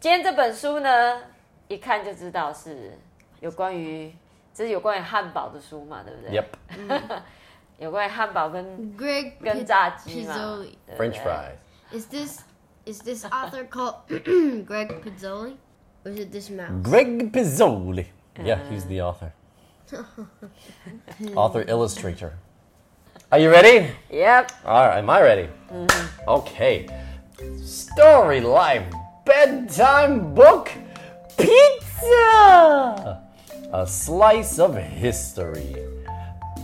今天这本书呢，一看就知道是有关于，这是有关于汉堡的书嘛，对不对？Yep、嗯。有关于汉堡跟 Greg 跟炸鸡嘛对对，French fries。Is this is this author called Greg Pizzoli or is it this mouse? Greg Pizzoli. Uh-huh. Yeah, he's the author. author illustrator. Are you ready? Yep. All right, am I ready? Mm -hmm. Okay. Story Life Bedtime Book Pizza! A Slice of History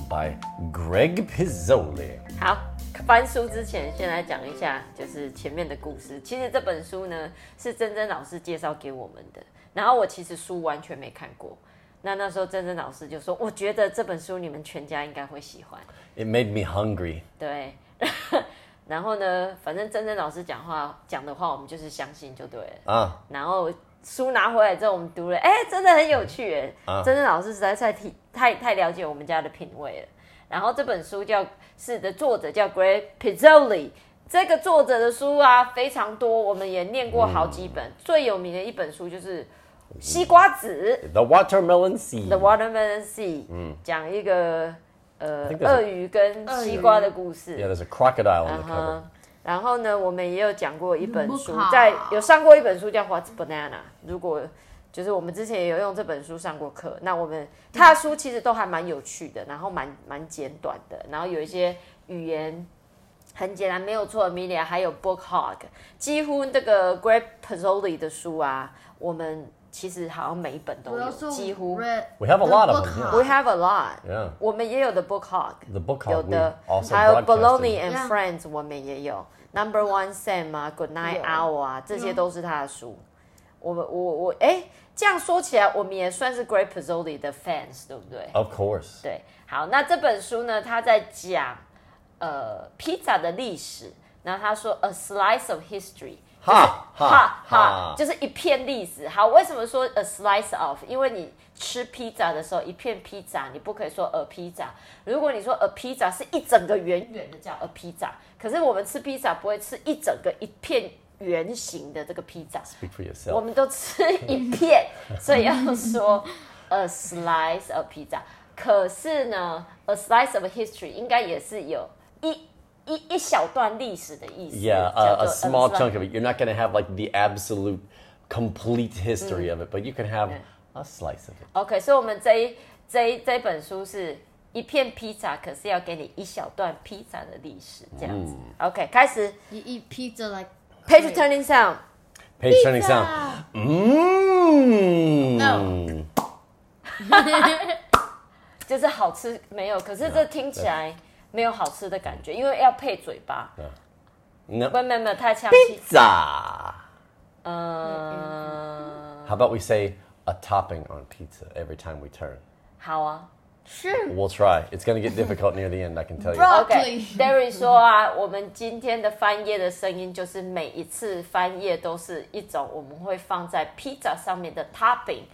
by Greg Pizzoli. 好，翻书之前先来讲一下，就是前面的故事。其实这本书呢是珍珍老师介绍给我们的，然后我其实书完全没看过。那那时候珍珍老师就说：“我觉得这本书你们全家应该会喜欢。 It made me hungry. ”对， 然后呢，反正珍珍老师讲话讲的话，我们就是相信就对了。Ah, 然后书拿回来之后，我们读了，哎，真的很有趣哎。啊珍珍老师实在太体太太了解我们家的品味了。然后这本书叫是的作者叫 Greg Pizzoli，这个作者的书啊非常多，我们也念过好几本。最有名的一本书就是《西瓜子 The Watermelon Seed.》The Watermelon Sea，讲一个呃鳄鱼跟西瓜的故事。Yeah, there's a crocodile on the 嗯 cover. 哼，然后呢，我们也有讲过一本书在有上过一本书叫《What's Banana》。如果就是我们之前也有用这本书上过课，那我们他的书其实都还蛮有趣的，然后蛮蛮简短的，然后有一些语言很简单，没有错。Amelia 还有 Book Hog，几乎这个 Greg Pizzoli 的书啊，我们其实好像每一本都有几乎。We have a lot of book them, yeah. We have a lot，Yeah. 我们也有的 Book Hog，The book 有 hub. We 的还有. Bologna and Friends，我们也有 Number One Sam 啊，Good Night 有 Owl 啊，这些都是他的书。我们我我哎，这样说起来，我们也算是 Great Pizzoli 的 fans，对不对？Of course. 对，好，那这本书呢，他在讲呃披萨的历史，然后他说 A slice of history。哈哈就是一片历史。好，为什么说 a slice of？因为你吃披萨的时候，一片披萨，你不可以说 a pizza。如果你说 a pizza 是一整个圆圆的叫 a pizza，，可是我们吃披萨不会吃一整个一片圆形的这个披萨，Speak for 我 yourself. 们都吃一片，所以要说 a slice of pizza。可是呢，a slice of history 应该也是有一一一小段历史的意思。Yeah, a, a small chunk of it. You're not going to have like the absolute complete history of it, but you can have a slice of it. OK，所以我们这一这一这本书是一片披萨，可是要给你一小段披萨的历史，这样子。OK，开始 You eat pizza like page turning sound。Page turning sound. Mmm. No. 就是好吃没有，可是这听起来没有好吃的感觉，因为要配嘴巴。No. 不，没有没有太呛气。Pizza. 嗯，How about we say a topping on pizza every time we turn? 好啊。Sure. We'll try. It's going to get difficult near the end, I can tell you. Bro- OK，Derry、说啊，我们今天的翻页的声音就是每一次翻页都是一种我们会放在披萨上面的 topping，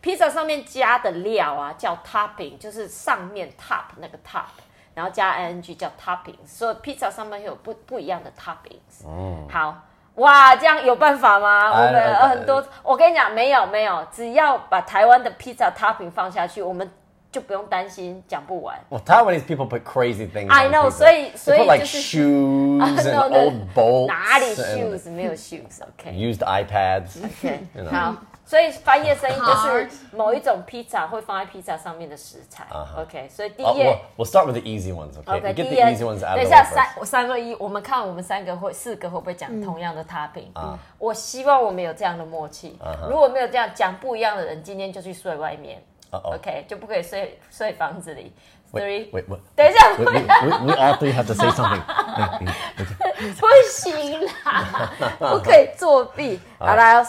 披萨上面加的料啊叫 topping，就是上面 top 那个 top，然后加 ing 叫 topping，所以披萨上面会有不不一样的 toppings。嗯，好。哇，这样有办法吗？我们哎很多，我跟你讲，没有没有，只要把台湾的披萨 topping 放下去，我们就不用担心讲不完。Well, Taiwanese people put crazy things I know，所以所以 put like 就是 shoes and No, no. old bolts 哪里 shoes 没有 shoes？OK，used iPads. OK，好，所以翻页声音就是某一种披萨会放在披萨上面的食材。OK，所以第 Uh, 一页 we'll, start with the easy ones, okay? OK，We 第 get 一 the 页 easy ones 等一下三三二一，我们看我们三个会四个会不会讲嗯同样的 topping？我希望我们有这样的默契。如果没有这样讲不一样的人，今天就去睡外面。OK，就不可以睡睡房子里。Three，Wait, what? 等一下，We, we, we, we all three have to say something. 不行啦，不可以作弊。好啦，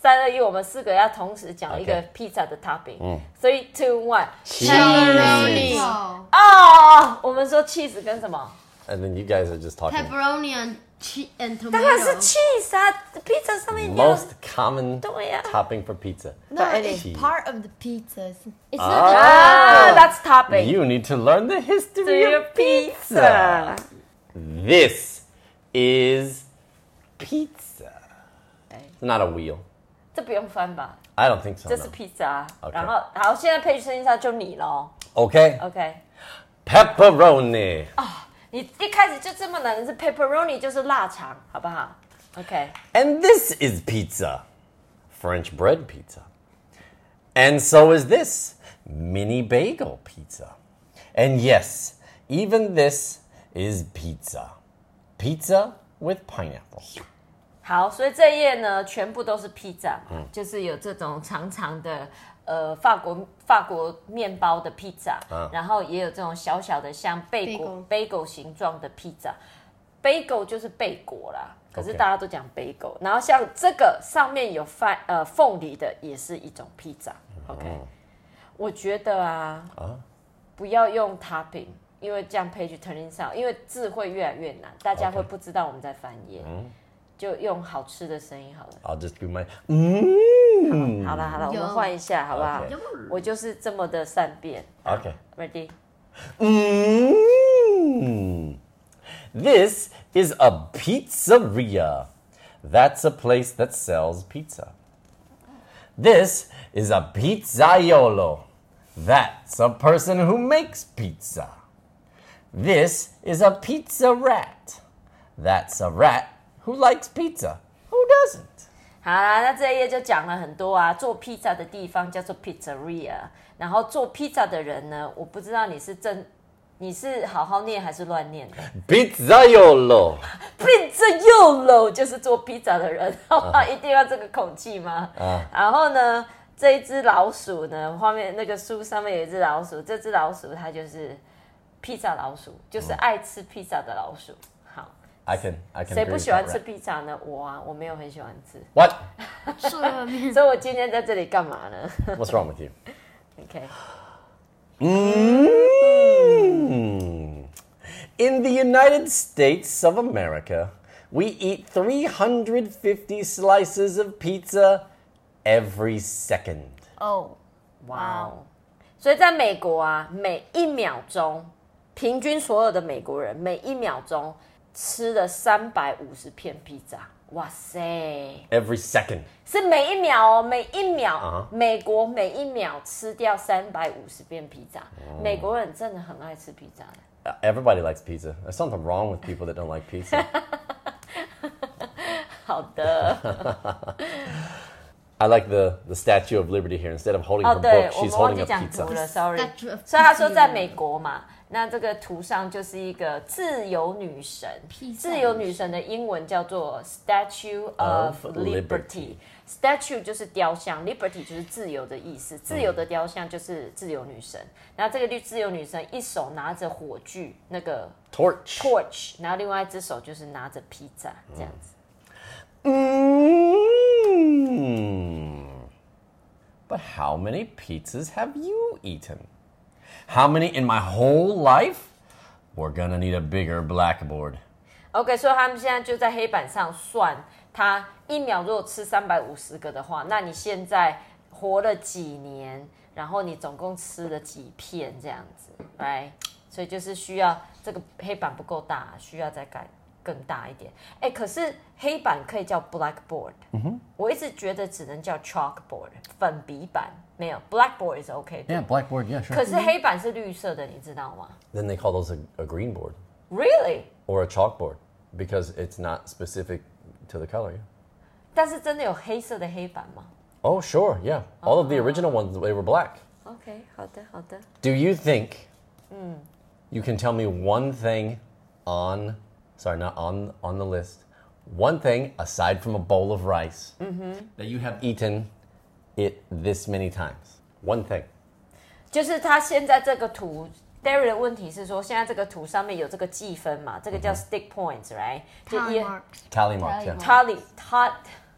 三二一，我们四个要同时讲一个披萨的 topping。Three, two, one。Pepperoni. 哦，我们说 cheese 跟什么？And then you guys are just talking. Pepperoni and che- and 当然是 tomato. cheese 啊，披萨上面有 Most common 对呀 topping for pizza. No, Eddie. it's part of the pizza. It's Ah. not Ah, that's topping. You need to learn the history To of your pizza. This is pizza. It's not a wheel. 这不用翻吧？ I don't think so. 这是 no. 披萨。 OK 然后好，现在配声音上就你喽。 Okay. OK， Pepperoni. 你一开始就这么难，是 pepperoni 就是腊肠，好不好？OK， And this is pizza. French bread pizza. And so is this mini bagel pizza. And yes, even this is pizza. Pizza with pineapple. 好，所以这一页呢，全部都是披萨嘛，就是有这种长长的 呃法国法国面包的披萨，然后也有这种小小的像贝果 bagel 形状的披萨。bagel 就是贝果啦，可是大家都讲 bagel。然后像这个上面有饭呃凤梨的，也是一种披萨。OK，、我觉得啊，不要用 topping，因为这样 page turning 上，因为字会越来越难，大家会不知道我们在翻页。就用好吃的声音好了。 I'll just do my mmm. 好了好了，我们有换一下好不好 OK 我就是这么的善变。 Okay. Ready？ Mmm. This is a pizzeria. That's a place that sells pizza. This is a pizzaiolo. That's a person who makes pizza. This is a pizza rat. That's a rat who likes pizza. Who doesn't? 好啦，那这一页就讲了很多啊，做披萨的地方叫做 pizzeria，然后做披萨的人呢，我不知道你是正，你是好好念还是乱念的 Pizzaiolo.？pizzaiolo 就是做披萨的人，好吧？一定要这个口气吗？然后呢，这一只老鼠呢，画面那个书上面有一只老鼠，这只老鼠它就是披萨老鼠，就是爱吃披萨的老鼠。好， I can I can 谁 agree 不 with 喜欢 that 吃 rat. 披萨呢？我啊，我没有很喜欢吃， What? 是外面所以我今天在这里干嘛呢 What's wrong with you? ？OK。 Mm. In the United States of America, we eat 350 slices of pizza every second. 哦，哇哦！所以在美国啊，每一秒钟，平均所有的美国人每一秒钟 吃了三百五十片披萨。哇塞！Every second. 是每一秒哦，每一秒啊美国每一秒吃掉三百五十片披萨。美国人真的很爱吃披萨的。Uh, Everybody likes pizza. There's something wrong with people that don't like pizza. 好的，I like the, the Statue of Liberty here. Instead of holding 哦 her 对 book,，我 she's 们忘 holding 记 a 讲图 pizza. 了，sorry。所以他说在美国嘛，那这个图上就是一个自由女神。自由女神的英文叫做 Statue of Of Liberty Liberty。Statue 就是雕像，Liberty 就是自由的意思，自由的雕像就是自由女神。然后这个绿自由女神一手拿着火炬那个 Torch. torch，然后另外一只手就是拿着披萨这样子。Mm. But how many pizzas have you eaten? How many in my whole life? We're gonna need a bigger blackboard. OK，所以他们现在就在黑板上算，他一秒如果吃三百五十个的话，那你现在活了几年，然后你总共吃了几片这样子，来，所以就是需要这个黑板不够大，需要再改更大一点。哎，可是黑板可以叫 blackboard，嗯哼，我一直觉得只能叫 chalkboard，粉笔板没有 blackboard is OK 的 blackboard, yeah, 可是黑板是绿色的，你知道吗 Then they call those a, a green board ？Really？ or a chalkboard because it's not specific to the color. Yeah. 但是真的有黑色的黑板吗？ Oh, sure, yeah. All of the original ones, they were black. OK，好的好的。 Do you think you can tell me one thing on, sorry, not on on the list, one thing aside from a bowl of rice that you have eaten it this many times? One thing. 就是他现在这个图 Derry 的问题是说，现在这个图上面有这个计分嘛，这个叫 stick points，right？就 Tally 一 marks. Tally marks, yeah. tally tot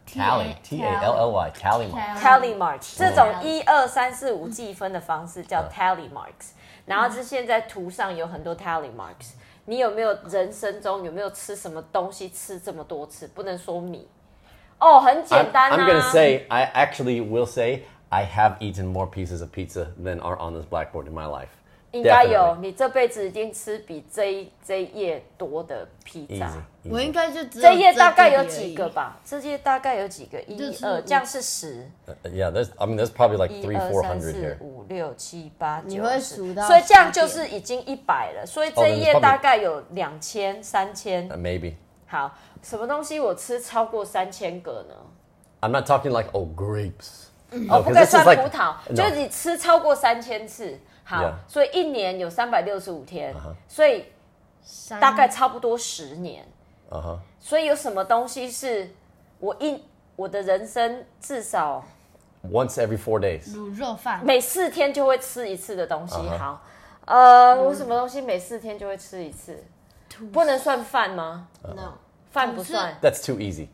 Tally, T A L L Y, tally marks. tally marks 这种一二三四五计分的方式叫 tally marks。然后是现在图上有很多 tally marks。 你有没有人生中有没有吃什么东西吃这么多次？不能说米哦，很简单啊。I'm gonna say, I actually will say, I have eaten more pieces of pizza than are on this blackboard in my life. 应该有，你这辈子已经吃比这这页多的披萨。我应该就这页大概有几个吧？这页大概有几个？一二，这样是十。Yeah, there's, I mean, there's probably like three, four hundred here. 一二三四五六七八九十，所以这样就是已经一百了。所以这一页大概有两千、三千，maybe。好，什么东西我吃超过三千个呢？I'm not talking like, oh grapes. 哦，不该算葡萄，就是你吃超过三千次。好 Yeah. 所以一年有三百六十五天 Uh-huh. 所以大概差不多十年。Uh huh. 所以有什么东西是我一我的人生至少 Once every four days. 卤肉饭，每四天就会吃一次的东西。Uh-huh. 好，呃，我什么东西每四天就会吃一次？不能算饭吗？no 饭不算。That's too easy.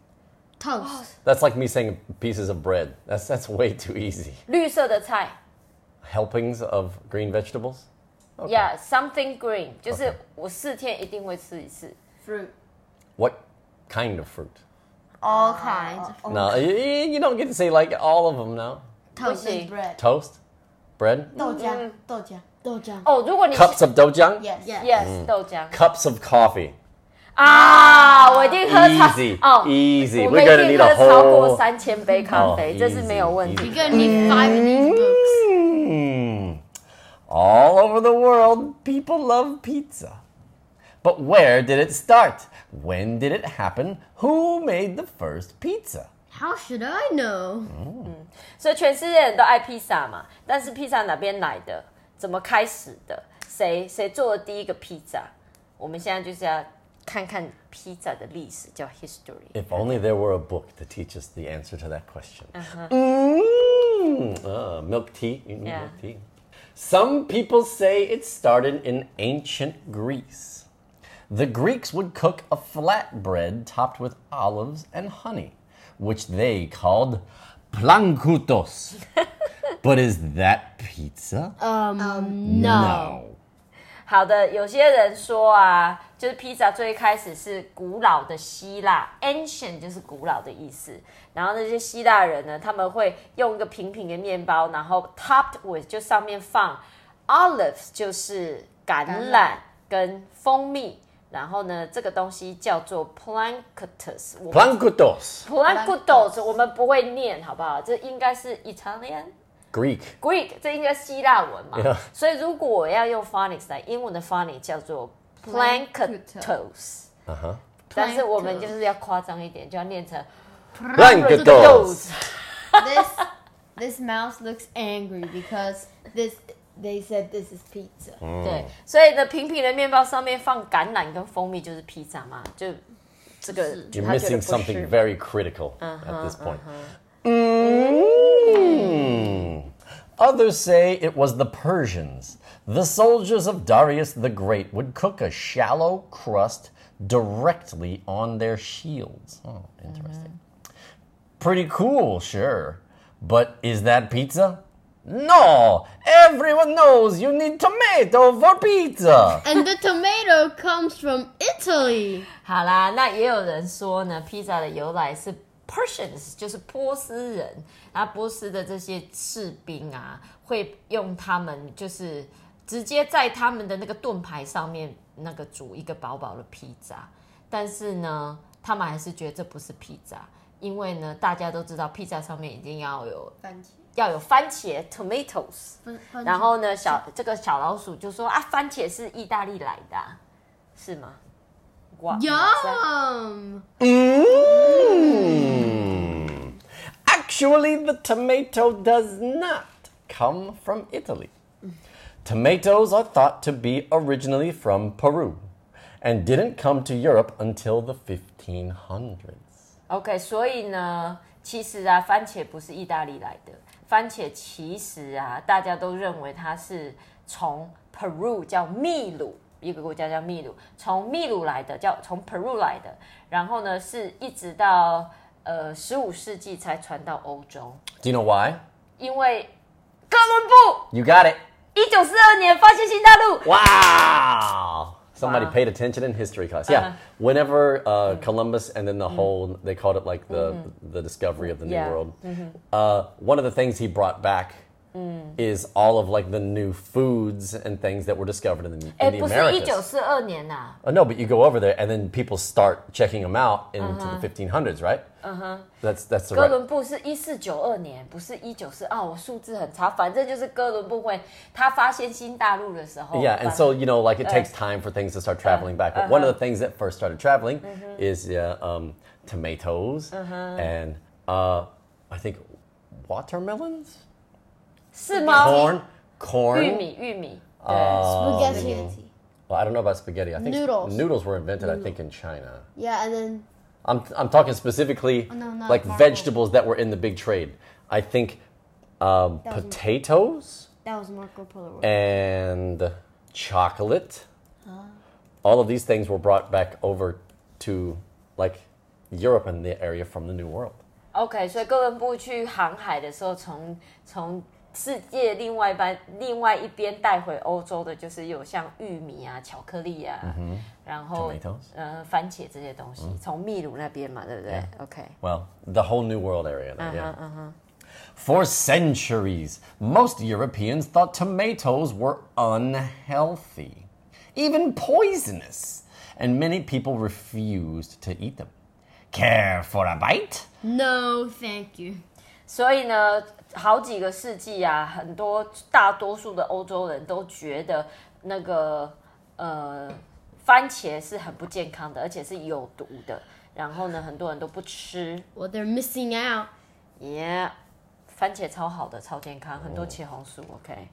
toast That's like me saying pieces of bread. That's that's way too easy. 绿色的菜 Helpings of green vegetables. ，Yeah，something green，就是 Okay. 我四天一定会吃一次。 fruit What kind of fruit? all kinds of No, y- y- you don't get to say like all of them now. toast see. and bread Toast, bread, 豆浆豆浆豆浆哦，如果你 cups of dojang, yes yes yes 豆浆 cups of coffee. 啊，我一定喝超 Easy, 哦 easy. 我 We're 们一 gonna 定 need a 喝超过 whole. 三千杯咖啡，哦这是没有问 easy, 题 you're。gonna need five of these books Mm. All over the world, people love pizza. But where did it start? When did it happen? Who made the first pizza? how should I know 所以全世界人都爱披萨嘛，但是披萨哪边来的？怎么开始的？谁谁做的第一个披萨？我们现在就是要看看披萨的历史，叫 history。 If only there were a book to teach us the answer to that question. Uh-huh. Mm, uh, milk tea. You need Yeah. milk tea. Some people say it started in ancient Greece. The Greeks would cook a flatbread topped with olives and honey, which they called plankoutos. but is that pizza? um no 好的，有些人说啊， 就是披萨最一开始是古老的希腊，ancient 就是古老的意思。然后那些希腊人呢，他们会用一个平平的面包，然后 topped with 就上面放 olives 就是橄榄跟蜂蜜，然后呢，这个东西叫做们 Plankoutos. planctos 我们不会念，好不好？这应该是 Italian。Greek. Greek 这应该希腊文嘛.所以如果我要用 phonics 来，英文的 phonics 叫做 planktos， Uh huh. 但是我们就是要夸张一点，就要念成 Plankoutos. this this mouse looks angry because this they said this is pizza 对，所以呢，平平的面包上面放橄榄跟蜂蜜就是披萨嘛，就这个 You're 他觉得 missing 不是 something very critical at this point. Mm-hmm. Mm. Others say it was the Persians. The soldiers of Darius the Great would cook a shallow crust directly on their shields. Oh, interesting. Pretty cool, sure. But is that pizza? No! Everyone knows you need tomato for pizza! and the tomato comes from Italy 好啦，那也有人说呢，披萨的由来是 Persians，就是波斯人。那波斯的这些士兵啊，会用他们就是 直接在他们的那个盾牌上面那个煮一个薄薄的披萨。但是呢，他们还是觉得这不是披萨，因为呢，大家都知道披萨上面一定要有番茄要有番茄 tomatoes。然后呢，小这个小老鼠就说啊，番茄是意大利来的啊、是吗？哇 yum Mm. Actually, the tomato does not come from Italy. Tomatoes are thought to be originally from Peru and didn't come to Europe until the 1500s. OK，所以呢，其实啊，番茄不是意大利来的，番茄其实啊，大家都认为它是从 Peru 叫秘鲁，一个国家叫秘鲁，从秘鲁来的，叫从 Peru 来的，然后呢，是一直到呃十五世纪才传到欧洲， Do you know why? 因为哥伦布 You got it. 一九四二年发现新大陆， Wow! Somebody Wow. paid attention in history class. Yeah. Whenever uh, Columbus and then the whole, they called it like the, the discovery of the New Yeah. World. Uh, one of the things he brought back is all of like the new foods and things that were discovered in the, 哎， in the 不是一九 Americas. 四二年呐、 Oh, no, but you go over there and then people start checking them out into the 1500s, right? Uh-huh. That's that's the 哥 right. 伦布是一四九二年，不是一九四啊，我数字很差，反正就是哥伦布会他发现新大陆的时候。 Yeah, and 把 so you know, like it takes time for things to start traveling back. But one of the things that first started traveling is yeah, um, tomatoes and uh, I think watermelons, 是吗？ corn, corn. 玉米，玉米，对。 Spaghetti. Well, I don't know about spaghetti. I think Noodles. noodles were invented, I think, in China. Yeah, and then I'm, I'm talking specifically no, not like Marco. vegetables that were in the big trade. I think um, That was- potatoes that was Marco Polo. and chocolate. All of these things were brought back over to like Europe and the area from the New World. OK，所以哥伦布去航海的时候，从从 世界另外一半另外一边带回欧洲的，就是有像玉米啊、巧克力啊，然后 Tomatoes 呃番茄这些东西，从秘鲁那边嘛，对不对 Yeah. ？OK， Well, the whole New World area. Now, yeah. For centuries, most Europeans thought tomatoes were unhealthy, even poisonous, and many people refused to eat them. Care for a bite? No, thank you. 所以呢， 好几个世纪啊，很多大多数的欧洲人都觉得那个呃番茄是很不健康的，而且是有毒的。然后呢，很多人都不吃。Well, they're missing out. Yeah，番茄超好的，超健康，很多茄红素。OK，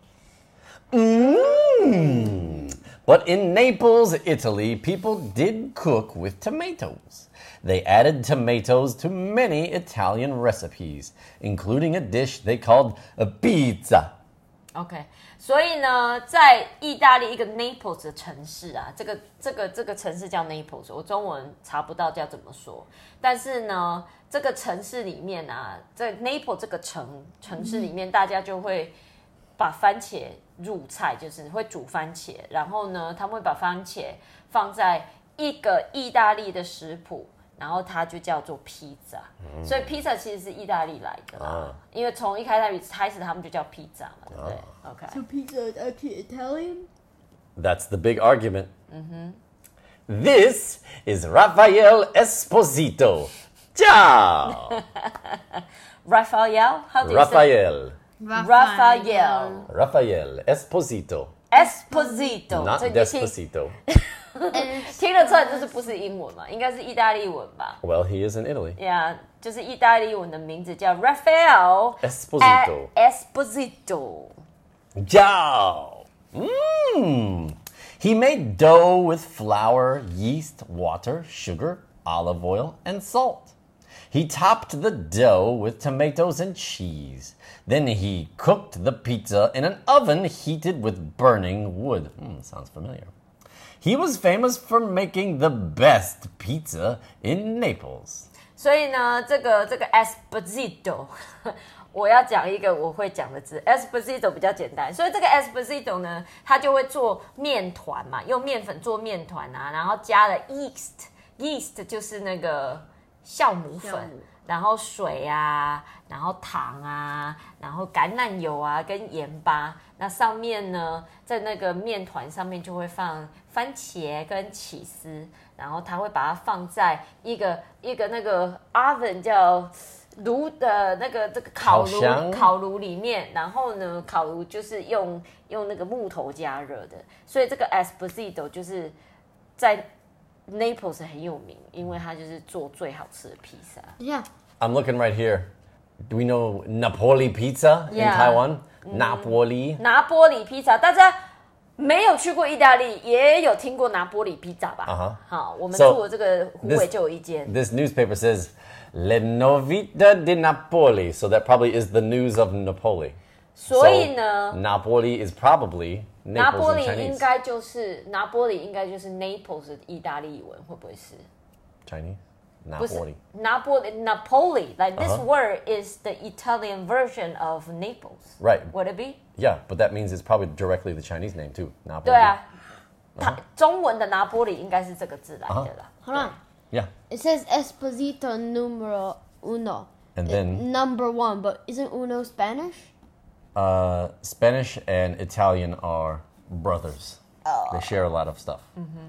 But in Naples, Italy, people did cook with tomatoes. They added tomatoes to many Italian recipes, including a dish they called a pizza. OK，所以呢，在意大利一个 Naples 的城市啊，这个这个这个城市叫 Naples，我中文查不到叫怎么说，但是呢，这个城市里面啊，在 Naples 这个城城市里面，大家就会 把番茄入菜，就是会煮番茄，然后呢，他们会把番茄放在一个意大利的食谱。然后它就叫做披萨，所以披萨其实是意大利来的啦，啊因为从一开始开始他们就叫披萨嘛，对不对、o k So pizza is actually Italian? That's the big argument. This is Rafael Esposito. Ciao! Raphael, how do you say? Rafael. Raphael. Rafael Esposito. Esposito， Not 这你听 Desposito. 听得出来，这是不是英文嘛？应该是意大利文吧 Well, he is in Italy. ？Yeah，就是意大利文的名字叫 Raphael Esposito. Esposito。 Ciao! Mmm. He made dough with flour, yeast, water, sugar, olive oil, and salt. He topped the dough with tomatoes and cheese. Then he cooked the pizza in an oven heated with burning wood. Hmm, sounds familiar. He was famous for making the best pizza in Naples. 所以呢，这个这个 Esposito，我要讲一个我会讲的字，Esposito 比较简单，所以这个 Esposito 呢，它就会做面团嘛，用面粉做面团啊，然后加了 yeast，yeast 就是那个 酵母粉母，然后水啊，然后糖啊，然后橄榄油啊跟盐巴，那上面呢，在那个面团上面就会放番茄跟起司，然后它会把它放在一个一个那个 oven 叫炉的那个这个烤炉烤炉里面，然后呢，烤炉就是用用那个木头加热的，所以这个 Esposito 就是在 Naples 很有名，因为它就是做最好吃的披萨。 Yeah. I'm looking right here. Do we know Napoli pizza in Yeah. Taiwan? Napoli. 拿玻璃披萨，大家没有去过意大利，也有听过拿玻璃披萨吧啊哈好，我们 So, 住的这个湖 this- 北就有一间。 This newspaper says Le Novità di Napoli, so that probably is the news of Napoli. 所以呢 So,，Napoli is probably 拿 Naples 玻 in 璃应 Chinese. 该就是拿玻璃应该就是 Naples 的意大利文，会不会是？ Chinese? 不是 Napoli. 拿玻璃 Napoli like this Uh-huh. word is the Italian version of Naples. Right. Would it be? Yeah, but that means it's probably directly the Chinese name too. Napoli. 对啊，它中文的拿玻璃应该是这个字来的啦。 Hold on. Yeah. It says Esposito numero uno. And Uh, then number one, but isn't uno Spanish? uh, Spanish and Italian are brothers. They share a lot of stuff.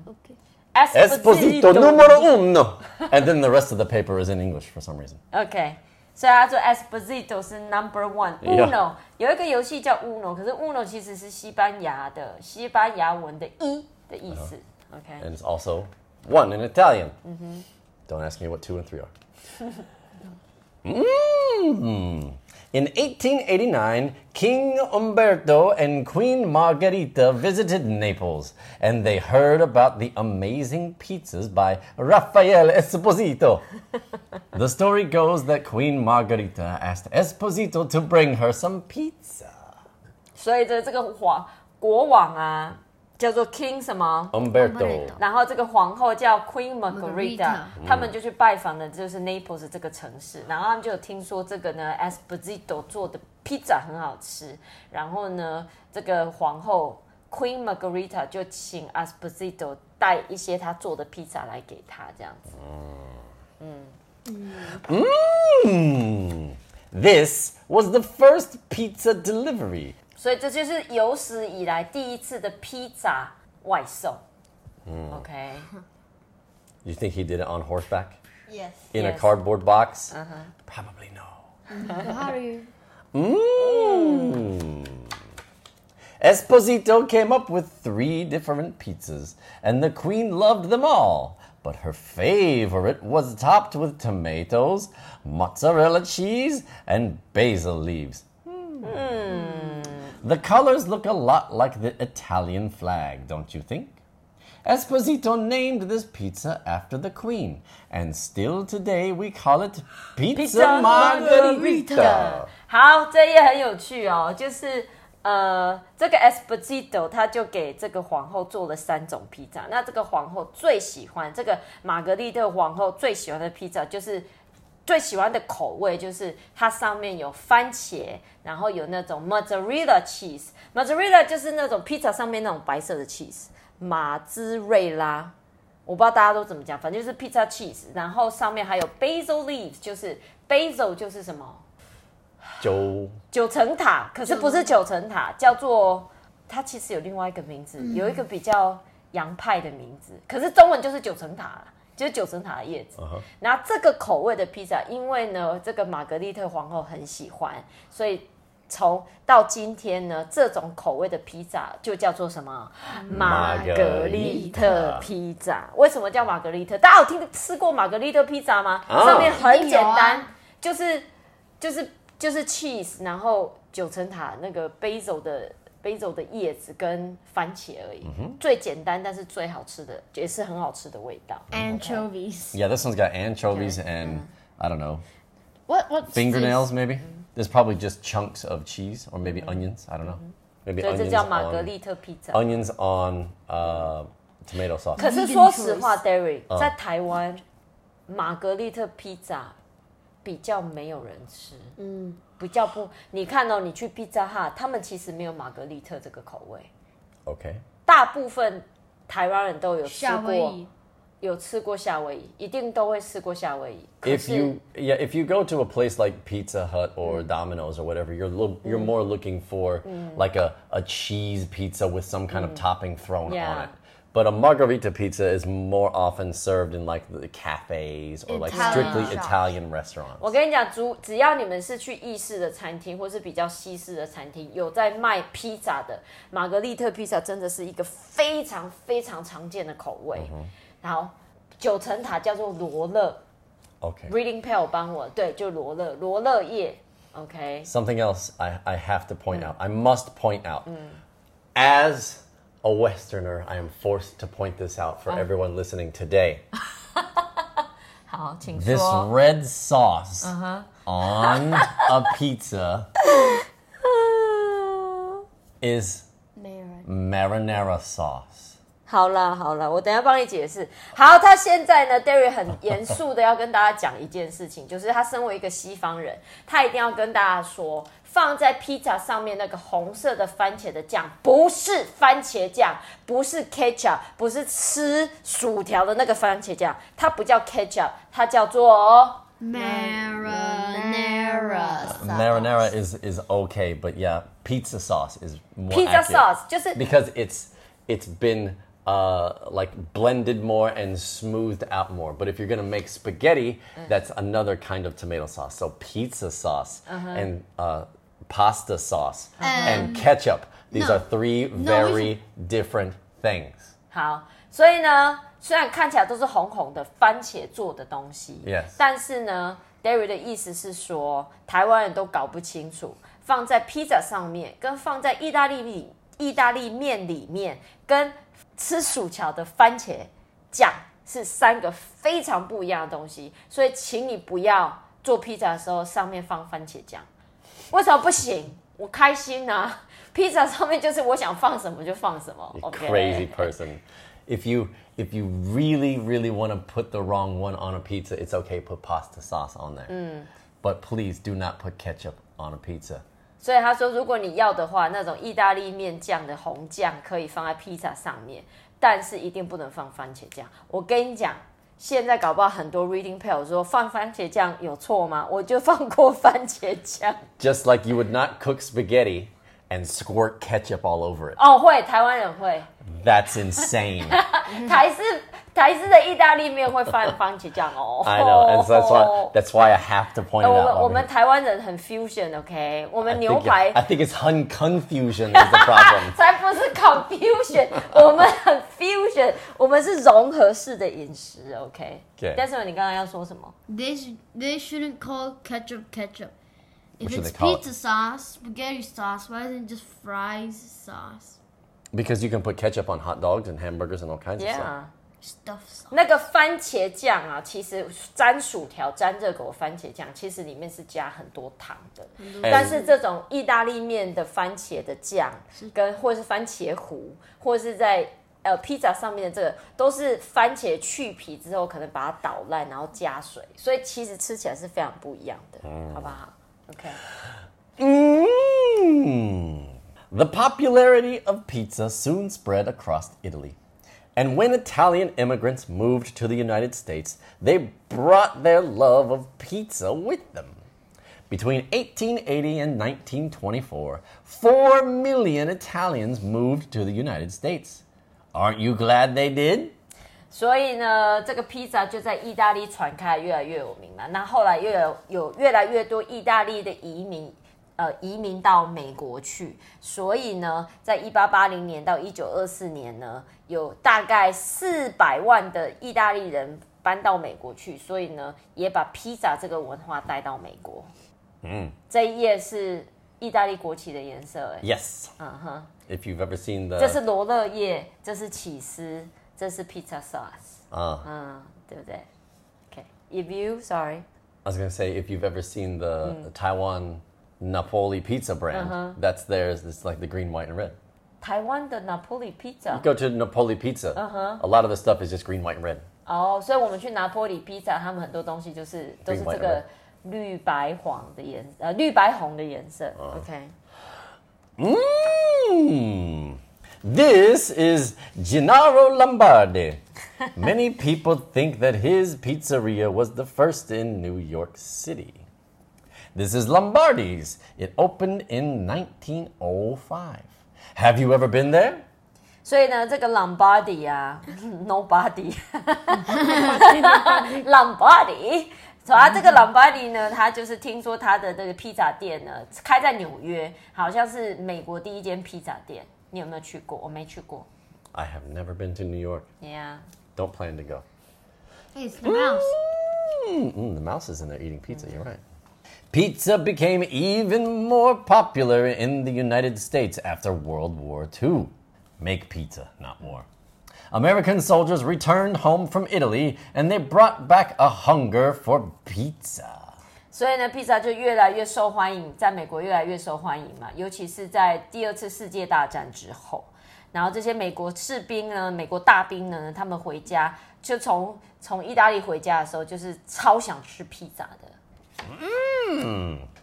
Okay. Esposito numero uno. and then the rest of the paper is in English for some reason. OK，所以他说 Esposito 是 number one。 Yeah. Uno 有一个游戏叫 Uno，可是 Uno 其实是西班牙的西班牙文的一的意思。OK， And it's also one in Italian. Don't ask me what two and three are. Mm. In 1889, King Umberto and Queen Margherita visited Naples, and they heard about the amazing pizzas by Raffaele Esposito. the story goes that Queen Margherita asked Esposito to bring her some pizza. 所以的这个皇国王啊， 叫做 King 什么？Umberto. Umberto. 然后这个皇后叫 Queen Margarita，Margarita 他们就去拜访了，就是 Naples 这个城市，然后他们就有听说这个呢 Esposito 做的披萨很好吃，然后呢，这个皇后 Queen Margarita 就请 Esposito 带一些他做的披萨来给他，这样子。嗯嗯 This was the first pizza delivery. 所以这就是有史以来第一次的披萨外送。OK， You think he did it on horseback? Yes. In a Yes. cardboard box? Probably no. How do you? Mm. Esposito came up with three different pizzas, and the queen loved them all. But her favorite was topped with tomatoes, mozzarella cheese, and basil leaves. The colors look a lot like the Italian flag, don't you think? Esposito named this pizza after the queen, and still today we call it pizza, Pizza margherita. Margherita 好，这页很有趣哦，就是呃，这个 Esposito 他就给这个皇后做了三种披萨。那这个皇后最喜欢这个玛格丽特皇后最喜欢的披萨就是 最喜欢的口味就是它上面有番茄，然后有那种 mozzarella cheese，mozzarella 就是那种披萨上面那种白色的 cheese，马兹瑞拉。我不知道大家都怎么讲，反正就是 pizza cheese，然后上面还有 basil leaves，就是 basil 就是什么？Joe 九层塔，可是不是九层塔，叫做它其实有另外一个名字，有一个比较洋派的名字，可是中文就是九层塔啦，就是九层塔的叶子。然后这个口味的披萨，因为呢这个玛格丽特皇后很喜欢，所以从到今天呢，这种口味的披萨就叫做什么？玛格丽特披萨。为什么叫玛格丽特？大家有听吃过玛格丽特披萨吗？啊上面很简单，啊就是就是就是 cheese，然后九层塔那个 basil 的 basil 的叶子跟番茄而已，最简单但是最好吃的，也是很好吃的味道。 Anchovies. Yeah, this one's got anchovies and I don't know What? What? fingernails. Maybe there's probably just chunks of cheese or maybe onions. I don't know. Maybe 所以这 onions 叫玛格 on 丽特披萨。 onions on uh, tomato sauce. 可是说实话，Derry 在台湾玛格丽特披萨 比较没有人吃，嗯，比较不。你看哦，你去 Pizza Hut，他们其实没有玛格丽特这个口味，Okay. 大部分台湾人都有吃过，夏威夷。有吃过夏威夷，一定都会吃过夏威夷。If you yeah, if you go to a place like Pizza Hut or Domino's or whatever, you're you're more looking for like a, a cheese pizza with some kind of topping thrown on it. But a margarita pizza is more often served in like the cafes or like Italian strictly shops. Italian restaurants. 我跟你讲，只只要你们是去意式的餐厅，或是比较西式的餐厅，有在卖披萨的，玛格丽特披萨真的是一个非常非常常见的口味。然后九层塔叫做罗勒 Okay. ，Reading Pale 帮我对，就罗勒罗勒叶，OK。 Something else I, I have to point out. I must point out. As a Westerner, I am forced to point this out for oh. everyone listening today. 好, this red sauce uh -huh. on a pizza is marinara sauce. 好了好了，我等一下帮你解释。好，他现在呢，Derry 很严肃的要跟大家讲一件事情，就是他身为一个西方人，他一定要跟大家说，放在披萨上面那个红色的番茄的酱不是番茄酱，不是 ketchup，不是吃薯条的那个番茄酱，它不叫 ketchup，它叫做 Marinara sauce. Marinara is is okay, but yeah, pizza sauce is more Pizza accurate. sauce 就是 because it's it's been uh, like blended more and smoothed out more. But if you're gonna make spaghetti, Mm. that's another kind of tomato sauce. So pizza sauce Uh-huh. and uh, pasta sauce Uh-huh. and ketchup. These no. are three we very different things. 好，所以呢，虽然看起来都是红红的番茄做的东西 Yes 但是呢，Derry 的意思是说，台湾人都搞不清楚，放在披萨上面，跟放在意大利里意大利面里面，跟 吃薯条的番茄酱是三个非常不一样的东西。所以，请你不要做披萨的时候上面放番茄酱。为什么不行？我开心啊！披萨上面就是我想放什么就放什么。 You OK crazy person. If you if you really really want to put the wrong one on a pizza, it's okay. Put pasta sauce on there, Mm. but please do not put ketchup on a pizza. 所以他说，如果你要的话，那种意大利面酱的红酱可以放在披萨上面，但是一定不能放番茄酱。我跟你讲，现在搞不好很多 reading p a l 说放番茄酱有错吗？我就放过番茄酱。Just like you would not cook spaghetti and squirt ketchup all over it. 哦，会，台湾人会，That's insane. 台式台式的意大利面会放番茄酱哦。 I know, and so that's why that's why I have to point it 我 out. 们我 over 们 here. 台湾人很 fusion，OK？、我们 I 牛 think, 排 I think it's hun- confusion is the problem. 才不是 confusion，我们很 fusion，我们是融合式的饮食，OK？ Okay. 但是你刚刚要说什么？ They sh- they shouldn't call ketchup ketchup. If should it's they call it? pizza sauce, spaghetti sauce, why isn't it just fries sauce? Because you can put ketchup on hot dogs and hamburgers and all kinds of stuff. Yeah， Stuff sauce. 那个番茄酱啊，其实沾薯条、沾热狗番茄酱，其实里面是加很多糖的。但是这种意大利面的番茄的酱，跟或是番茄糊，或是在呃披萨上面的这个，都是番茄去皮之后，可能把它捣烂，然后加水，所以其实吃起来是非常不一样的，好不好？OK。Mm. The popularity of pizza soon spread across Italy. And when Italian immigrants moved to the United States, they brought their love of pizza with them. Between 1880 and 1924, 4 million Italians moved to the United States. Aren't you glad they did? 所以呢，这个披萨就在意大利传开，越来越有名嘛。那后来又有有越来越多意大利的移民， 呃，移民到美国去。所以呢，在一八八零年到一九二四年呢，有大概四百万的意大利人搬到美国去，所以呢，也把披萨这个文化带到美国。嗯，这一页是意大利国旗的颜色，哎，Yes. 嗯哼，If you've ever seen the 这是罗勒叶，这是起司，这是 pizza sauce。uh, 嗯，对不对？OK，if、you sorry，I was gonna say if you've ever seen the, the Taiwan Napoli pizza brand, Uh-huh. that's theirs. It's like the green, white, and red. 台湾的 Napoli pizza， Go to Napoli Pizza. A lot of the stuff is just green, white, and red. 哦所以我们去拿坡里披萨，他们很多东西就是都是 Green, white, 这个绿白黄的颜，呃，绿白红的颜色。OK， Mmm. This is Gennaro Lombardi. Many people think that his pizzeria was the first in New York City. This is Lombardi's. It opened in 1905. Have you ever been there? 所以呢，这个 Lombardi 啊，Nobody，Lombardi，所以他这个 Lombardi 呢，他就是听说他的这个披萨店呢开在纽约，好像是美国第一间披萨店。你有没有去过？我没去过。 I have never been to New York. Yeah。 Don't plan to go. Hey, it's the mouse. Mm, the mouse is in there eating pizza. You're right. Pizza became even more popular in the United States after World War II. Make pizza, not war. American soldiers returned home from Italy and they brought back a hunger for pizza. 所以呢，披萨就越来越受欢迎，在美国越来越受欢迎嘛，尤其是在第二次世界大战之后。然后这些美国士兵呢，美国大兵呢，他们回家就从从意大利回家的时候，就是超想吃披萨的。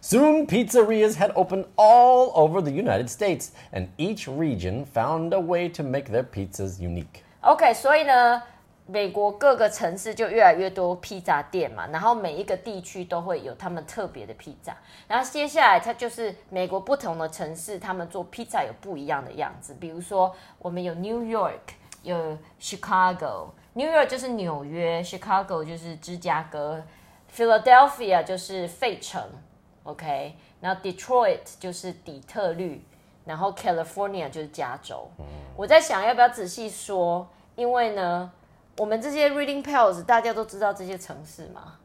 Soon, pizzerias had opened all over the United States, and each region found a way to make their pizzas unique. OK，所以呢， 美国各个城市就越来越多披萨店嘛，然后每一个地区都会有他们特别的披萨。然后接下来它就是美国不同的城市，他们做披萨有不一样的样子。比如说我们有 New York，有 Chicago，New York 就是纽约，Chicago 就是芝加哥 ，Philadelphia 就是费城，OK，然后 Detroit 就是底特律，然后 California 就是加州。我在想要不要仔细说，因为呢，我们这些 Reading Pals 大家都知道这些城市嘛，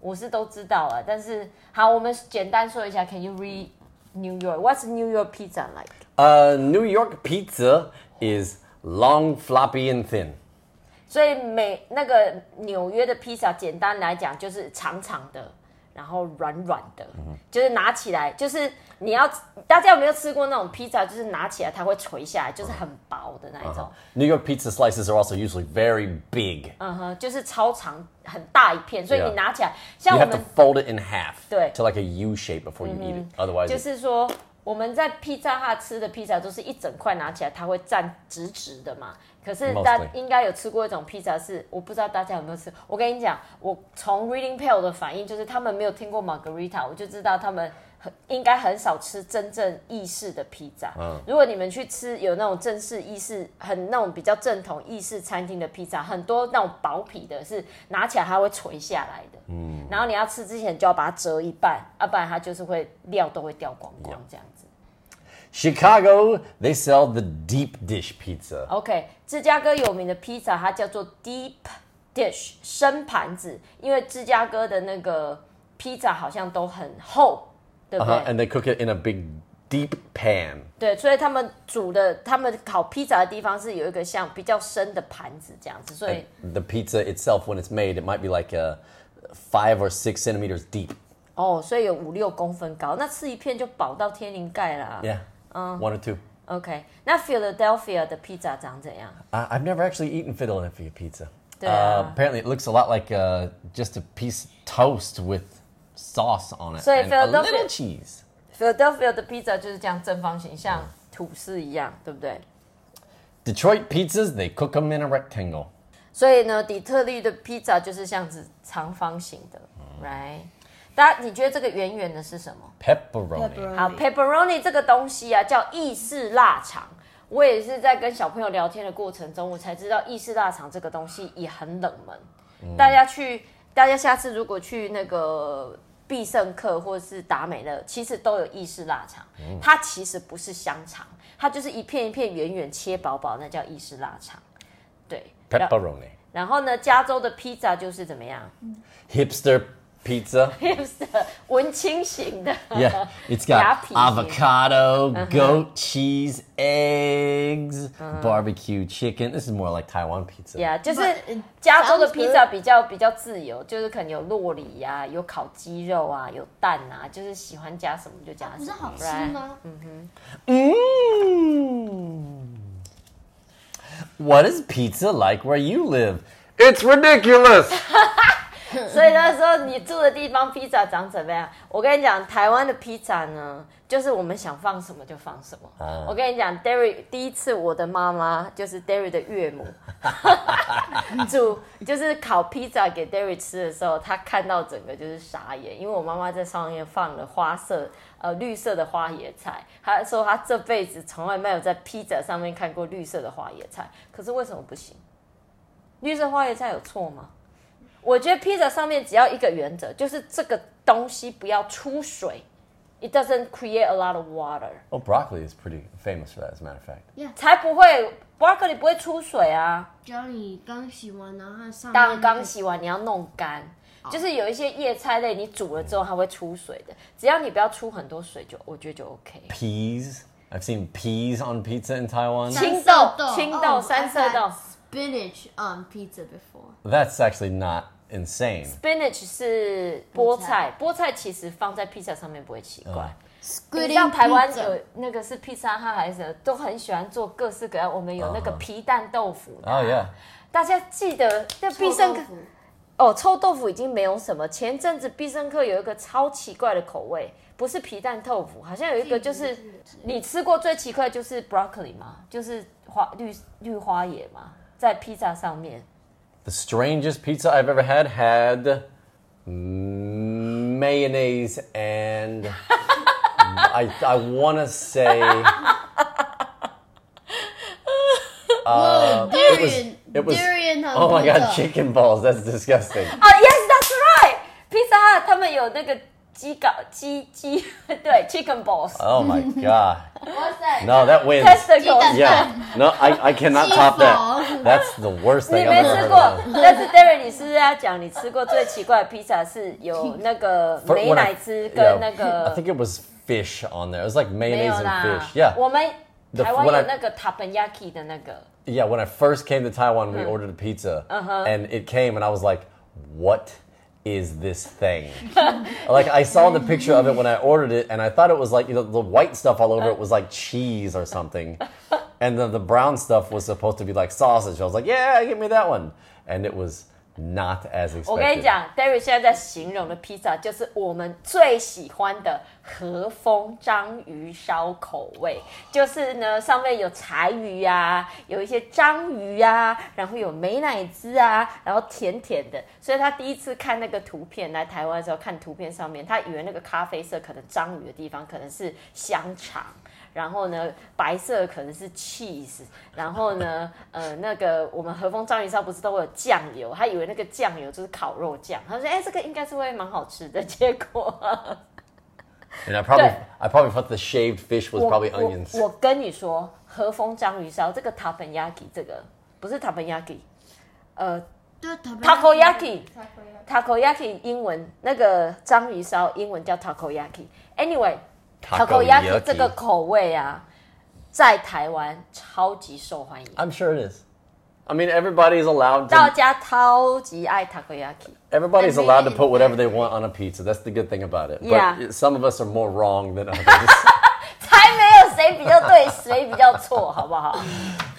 我是都知道了。但是好，我们简单说一下，Can you read New York? What's New York pizza like? Uh, New York pizza is long, floppy, and thin. 所以美那个纽约的披萨，简单来讲就是长长的，然后软软的，嗯就是拿起来就是你要大家有没有吃过那种披萨？就是拿起来它会垂下来，就是很薄的那一种。New York pizza slices are also usually very big. 嗯哼，就是超长很大一片，所以.你拿起来，像我 have to 们 fold it in half 对。to like a U shape before you eat it. Otherwise, 就是说我们在披萨哈吃的披萨都是一整块拿起来它会站直直的嘛。可是大应该有吃过一种披萨是，我不知道大家有没有吃。我跟你讲，我从 Reading Pale 的反应就是他们没有听过 Margarita，我就知道他们很应该很少吃真正意式的披萨。嗯如果你们去吃有那种正式意式，很那种比较正统意式餐厅的披萨，很多那种薄皮的是拿起来它会垂下来的。嗯，然后你要吃之前就要把它折一半，要、不然它就是会料都会掉光光这样子。Chicago, they sell the deep dish pizza. OK，芝加哥有名的披萨它叫做 deep dish 深盘子，因为芝加哥的那个披萨好像都很厚，对不对 Uh-huh, and they cook it in a big, deep pan. 对，所以他们煮的，他们烤披萨的地方是有一个像比较深的盘子这样子，所以 The pizza itself, when it's made, it might be like uh, five or six centimeters deep. 哦，所以有五六公分高，那吃一片就饱到天灵盖啦。 Yeah, one or two. OK，那 Philadelphia 的披萨长怎样？ I- I've never actually eaten Philadelphia pizza. Uh, Yeah. apparently, it looks a lot like uh, just a piece of toast with sauce on it So and a Philadelphia- little cheese. Philadelphia 的披萨就是这样正方形，像吐司一样，对不对？ Detroit pizzas, they cook them in a rectangle. 所以呢，底特律的披萨就是像是长方形的，right？ 大家，你觉得这个圆圆的是什么？Pepperoni. 好，pepperoni 这个东西啊，叫意式腊肠。我也是在跟小朋友聊天的过程中，我才知道意式腊肠这个东西也很冷门。大家去，大家下次如果去那个必胜客或者是达美乐，其实都有意式腊肠。它其实不是香肠，它就是一片一片圆圆切薄薄，那叫意式腊肠。对，Pepperoni. 然后呢，加州的披萨就是怎么样 Hipster pizza. ？hipster 文青型的。 Yeah, it's Yeah, got piece. avocado, goat cheese, eggs, barbecue chicken. This is more like Taiwan pizza. Yeah，就是 But it 加州的 sounds 披萨比较比较自由，就是可能有洛里呀、有烤鸡肉啊，有蛋啊，就是喜欢加什么就加什么。不是好吃 right？吗？ Mm. What is pizza like where you live? It's ridiculous. 所以他说你住的地方披萨长怎么样？我跟你讲，台湾的披萨呢，就是我们想放什么就放什么。啊我跟你讲，Derry 第一次我的妈妈就是 Derry 的岳母，煮就是烤披萨给 Derry 吃的时候，他看到整个就是傻眼，因为我妈妈在上面放了花色呃绿色的花椰菜，他说他这辈子从来没有在披萨上面看过绿色的花椰菜，可是为什么不行？绿色花椰菜有错吗？我觉得披萨上面只要一个原则，就是这个东西不要出水，it doesn't create a lot of water，Well, broccoli is pretty famous for that, as a matter of fact. Yeah. 才不会 broccoli 不会出水啊。只要你刚洗完，然后它上面当那个刚洗完你要弄干，就是有一些叶菜类你煮了之后它会出水的，只要你不要出很多水就，我觉得就 OK。Peas. I've seen peas on pizza in Taiwan. 青豆青豆 Oh, 三色豆 spinach on pizza before. That's actually not insane. spinach 是菠菜，菠菜其实放在披萨上面不会奇怪。你 Squid 知道台湾.有那个是披萨哈还是什么都很喜欢做各式各样，我们有那个皮蛋豆腐 Oh. 大家记得那必胜客哦，臭豆腐已经没有什么。前阵子必胜客有一个超奇怪的口味，不是皮蛋豆腐，好像有一个就是你吃过最奇怪就是 broccoli 嘛？就是花绿绿花野嘛，在披萨上面 The strangest pizza I've ever had had mayonnaise and I I want to say Whoa, it was- durian. it was- durian on oh my god pizza. chicken balls that's disgusting. 哦、y e s that's right。Pizza Hut 他们有那个 鸡搞鸡鸡，对，chicken balls。 Oh my god. What's that? No, that wins. Testicles。 Yeah. No, I, I cannot top that. Cheese That's the worst 你 thing 没 I've ever 吃 heard 过 of.，但是 Darren，你是不是要讲你吃过最奇怪的披萨是有那个 For- 美 when I- 乃滋 yeah, 跟那 I 个 think it was fish on there. It was like 没 mayonnaise 有 and 啦 fish. Yeah. 我们 The- 台湾 when 有 I- 那个 tapenaki 的那个。 Yeah, when I first came to Taiwan, we ordered a pizza, and it came, and I was like, "What Is this thing?" like I saw the picture of it when I ordered it, and I thought it was like you know the white stuff all over it was like cheese or something, and then the brown stuff was supposed to be like sausage. I was like, "Yeah, give me that one," and it was not as 我跟你 expected. 讲，David 现在在形容的披萨就是我们最喜欢的和风章鱼烧口味，就是呢上面有柴鱼啊，有一些章鱼啊，然后有美乃滋啊，然后甜甜的。所以他第一次看那个图片来台湾的时候，看图片上面，他以为那个咖啡色可能章鱼的地方可能是香肠。然后呢，白色可能是 cheese，然后呢，呃，那个我们和风章鱼烧不是都会有酱油，他以为那个酱油就是烤肉酱，他说，哎，这个应该是会蛮好吃的，结果 And I probably, I probably thought the shaved fish was 我 probably onions. 我跟你说，和风章鱼烧这个 tapenaki 这个不是 tapenaki，呃对 takoyaki takoyaki 英文那个章鱼烧英文叫 takoyaki。Anyway。takoyaki 这个口味啊，在台湾超级受欢迎， I'm sure it is. I mean, everybody's allowed 大 to. 家超级爱 takoyaki。 Everybody's And allowed to maybe put in whatever Paris. they want on a pizza. That's the good thing about it. Yeah. But some of us are more wrong than others. 才没有谁比较对，谁比较错，好不好？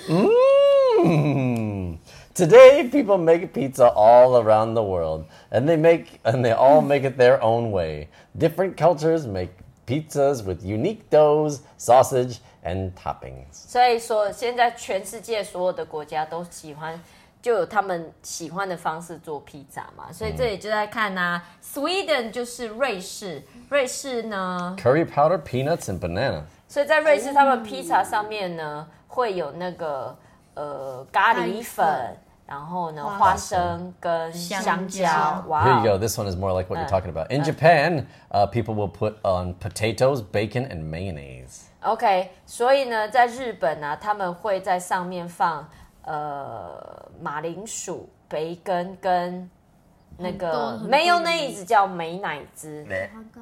Mm. Today, people make pizza all around the world, and they make and they all make it their own way. Different cultures make pizzas with unique doughs, sausage, and toppings. 所以说，现在全世界所有的国家都喜欢，就有他们喜欢的方式做披萨嘛。所以这里就在看呐、Sweden 就是瑞士，瑞士呢，Curry powder, peanuts, and bananas. 所以在瑞士他们披萨上面呢会有那个呃咖喱粉，然后呢花花生跟香香蕉 Here you 哦 go. This one is more like what you're talking about. In Japan, uh, people will put on potatoes, bacon, and mayonnaise. OK，所以呢，在日本呢、他们会在上面放呃马铃薯、培根跟那个 mayonnaise 叫美乃滋，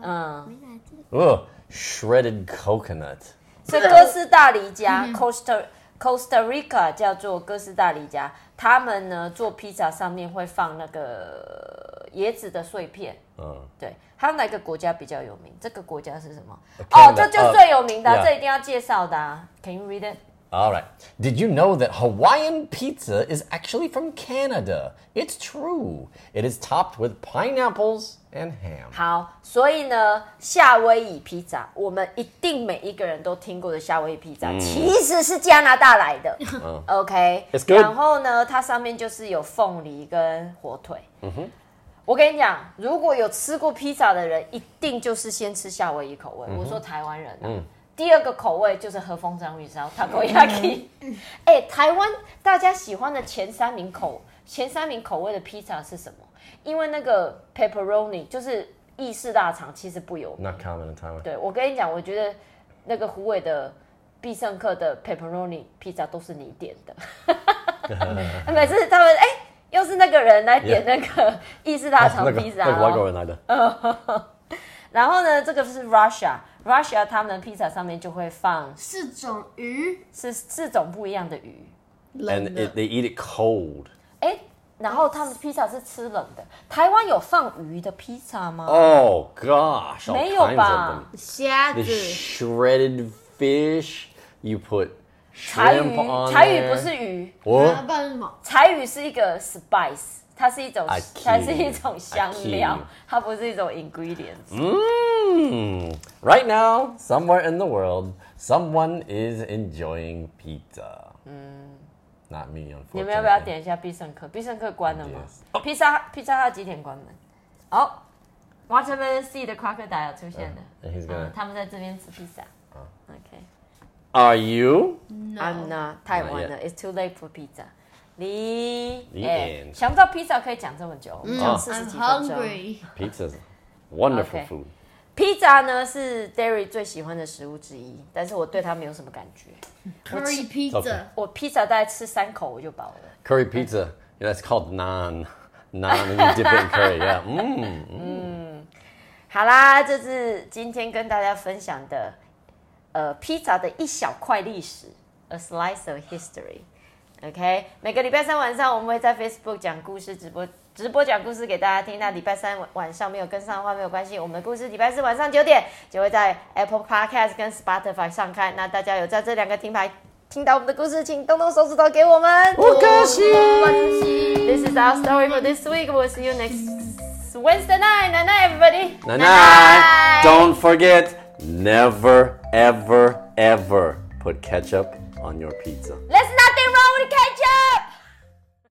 嗯，美奶滋。哦 shredded coconut. 所以哥斯达黎加 Costa Costa Rica 叫做哥斯达黎加，他们呢做披萨上面会放那个椰子的碎片。Uh, 对，还有哪个国家比较有名？这个国家是什么？哦，这就最有名的啊、Uh. 这一定要介绍的、啊。Can you read it？all right. Did you know that Hawaiian pizza is actually from Canada? It's true. It is topped with pineapples and ham. 好，所以呢，夏威夷披萨，我们一定每一个人都听过的夏威夷披萨，其实是加拿大来的。OK， It's good. 然后呢，它上面就是有凤梨跟火腿。我跟你讲，如果有吃过披萨的人，一定就是先吃夏威夷口味。我说台湾人啊。 第二个口味就是和风章鱼烧 （takoyaki）。哎、台湾大家喜欢的前三名口前三名口味的披萨是什么？因为那个 pepperoni 就是意式大肠，其实不有名。Not common in Taiwan. 对我跟你讲，我觉得那个胡伟的必胜客的 pepperoni 披萨都是你点的。每次他们哎、又是那个人来点那个意式大肠披萨、哦。然后呢，这个是 Russia，他们披萨上面就会放四种鱼，是四种不一样的鱼，And they eat it cold。哎，然后他们披萨是吃冷的。台湾有放鱼的披萨吗？Oh gosh，没有吧？虾子，shredded fish，you put。柴鱼，柴鱼不是鱼，我柴鱼是一个 spice。它是一种，它是一种香料，它不是一种 ingredients。嗯，Right now, somewhere in the world, someone is enjoying pizza. 嗯，Not me, unfortunately. 你们要不要点一下必胜客？必胜客关了吗？披萨披萨它几点关门？好，Watermelon Seed 的 crocodile 出现了，他们在这边吃披萨。OK. Are you? No, I'm not. 太晚了。It's too late for pizza. 你 The 哎想不到披萨可以讲这么久，我们讲哦四十几分钟。Pizza is wonderful food. 披萨呢是 Derry 最喜欢的食物之一，但是我对它没有什么感觉。Curry pizza. 我披萨大概吃三口我就饱了。Curry pizza，that's called naan. Naan and you dip in curry. Yeah. 嗯嗯好啦，这是今天跟大家分享的，呃，披萨的一小块历史，a slice of history。OK，每个礼拜三晚上我们会在 Facebook 讲故事直播，直播讲故事给大家听。那礼拜三晚晚上没有跟上的话没有关系，我们的故事礼拜四晚上九点就会在 Apple Podcast 跟 Spotify 上看。那大家有在这两个平台听到我们的故事，请动动手指头给我们。不可惜。This is our story for this week. We'll see you next Wednesday night. Night night, everybody. Night night. Don't forget, never, ever, ever put ketchup on your pizza. There's nothing wrong with ketchup.